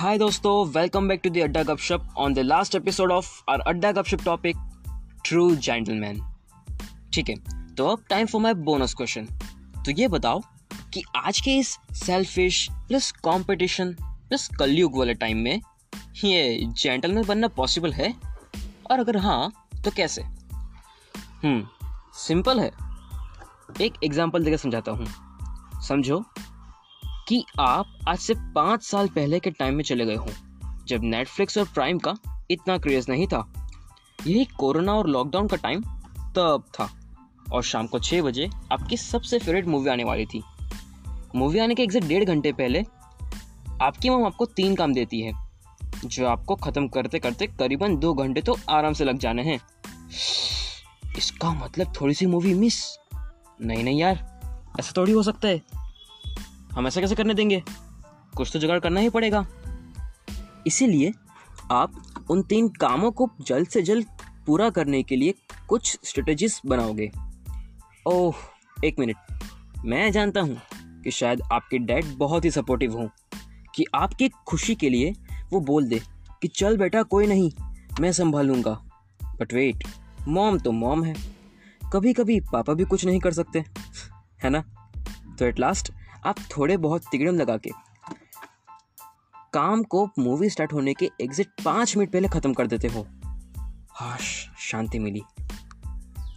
Hi दोस्तों welcome back to the Adda Gupshup on the last episode of our Adda Gupshup topic true gentleman ठीक है तो अब time for my bonus question तो ये बताओ कि आज के इस सेल्फिश प्लस कंपटीशन प्लस कलयुग वाले टाइम में ये जेंटलमैन बनना पॉसिबल है? और अगर हाँ तो कैसे? हम्म सिंपल है। एक एग्ज़ाम्पल देकर समझाता हूँ। समझो कि आप आज से पाँच साल पहले के टाइम में चले गए हों, जब नेटफ्लिक्स और प्राइम का इतना क्रेज नहीं था। यही कोरोना और लॉकडाउन का टाइम तब था। और शाम को छः बजे आपकी सबसे फेवरेट मूवी आने वाली थी। मूवी आने के एग्जैक्ट डेढ़ घंटे पहले आपकी मम आपको तीन काम देती है, जो आपको ख़त्म करते करते करीबन दो घंटे तो आराम से लग जाने हैं। इसका मतलब थोड़ी सी मूवी मिस नहीं नहीं यार, ऐसा थोड़ी हो सकता है। हम ऐसा कैसे करने देंगे? कुछ तो जुगाड़ करना ही पड़ेगा। इसीलिए आप उन तीन कामों को जल्द से जल्द पूरा करने के लिए कुछ स्ट्रेटजीज बनाओगे। ओह, एक मिनट। मैं जानता हूँ कि शायद आपके डैड बहुत ही सपोर्टिव हों, कि आपकी खुशी के लिए वो बोल दे कि, चल बेटा, कोई नहीं, मैं संभालूँगा बट वेट मॉम तो मॉम है। कभी कभी पापा भी कुछ नहीं कर सकते, है ना? तो एट लास्ट आप थोड़े बहुत तिगड़म लगा के काम को मूवी स्टार्ट होने के एग्जिट पाँच मिनट पहले ख़त्म कर देते हो। हाश, शांति मिली।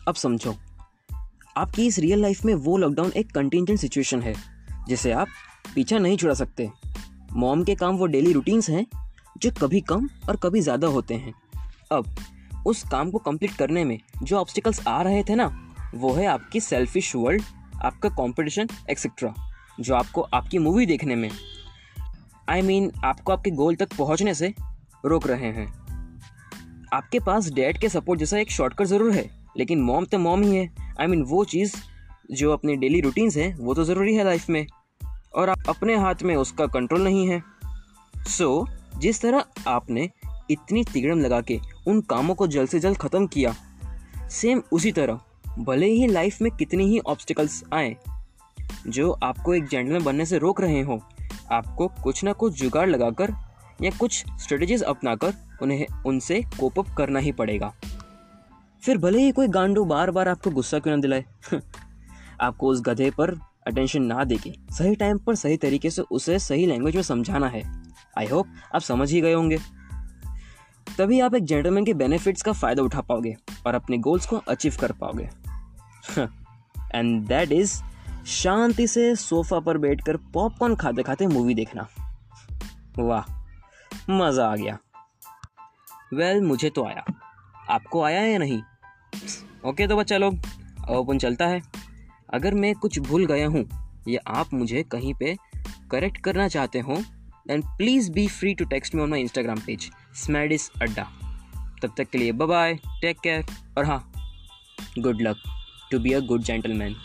अब समझो, आपकी इस रियल लाइफ में वो लॉकडाउन एक कंटिजेंट सिचुएशन है, जिसे आप पीछा नहीं छुड़ा सकते। मॉम के काम वो डेली रूटीन्स हैं, जो कभी कम और कभी ज़्यादा होते हैं। अब, उस काम को कंप्लीट करने में जो ऑब्स्टिकल्स आ रहे थे ना, वो है आपकी सेल्फिश वर्ल्ड आपका कंपटीशन एक्सेट्रा जो आपको आपकी मूवी देखने में आई I मीन mean, आपको आपके गोल तक पहुँचने से रोक रहे हैं। आपके पास डैड के सपोर्ट जैसा एक शॉर्टकट ज़रूर है लेकिन मॉम तो मॉम ही है। आई I मीन mean, वो चीज़ जो अपने डेली रूटीन्स हैं वो तो ज़रूरी है लाइफ में। और आप अपने हाथ में उसका कंट्रोल नहीं है। सो so, जिस तरह आपने इतनी तिगड़म लगा के उन कामों को जल्द से जल्द ख़त्म किया सेम उसी तरह भले ही लाइफ में कितनी ही ऑब्स्टिकल्स आए जो आपको एक जेंटलमैन बनने से रोक रहे हो। आपको कुछ ना कुछ जुगाड़ लगाकर या कुछ स्ट्रेटजीज अपनाकर उन्हें, उनसे कोप अप करना ही पड़ेगा। फिर भले ही कोई गांडू बार बार आपको गुस्सा क्यों ना दिलाए? आपको उस गधे पर अटेंशन ना देके, सही टाइम पर सही तरीके से उसे सही लैंग्वेज में समझाना है। आई होप आप समझ ही गए होंगे। तभी आप एक जेंटलमैन के बेनिफिट्स का फ़ायदा उठा पाओगे और अपने गोल्स को अचीव कर पाओगे। एंड दैट इज़ शांति से सोफा पर बैठकर पॉपकॉर्न खाते खाते मूवी देखना। वाह मज़ा आ गया। वेल well, मुझे तो आया। आपको आया या नहीं? ओके तो बच्चा लोग अपन चलता है। अगर मैं कुछ भूल गया हूँ या आप मुझे कहीं पे करेक्ट करना चाहते हो then please be free to text me on my Instagram page स्मैडिस अड्डा तब तक के लिए बाय टेक केयर और हाँ good luck to be a good gentleman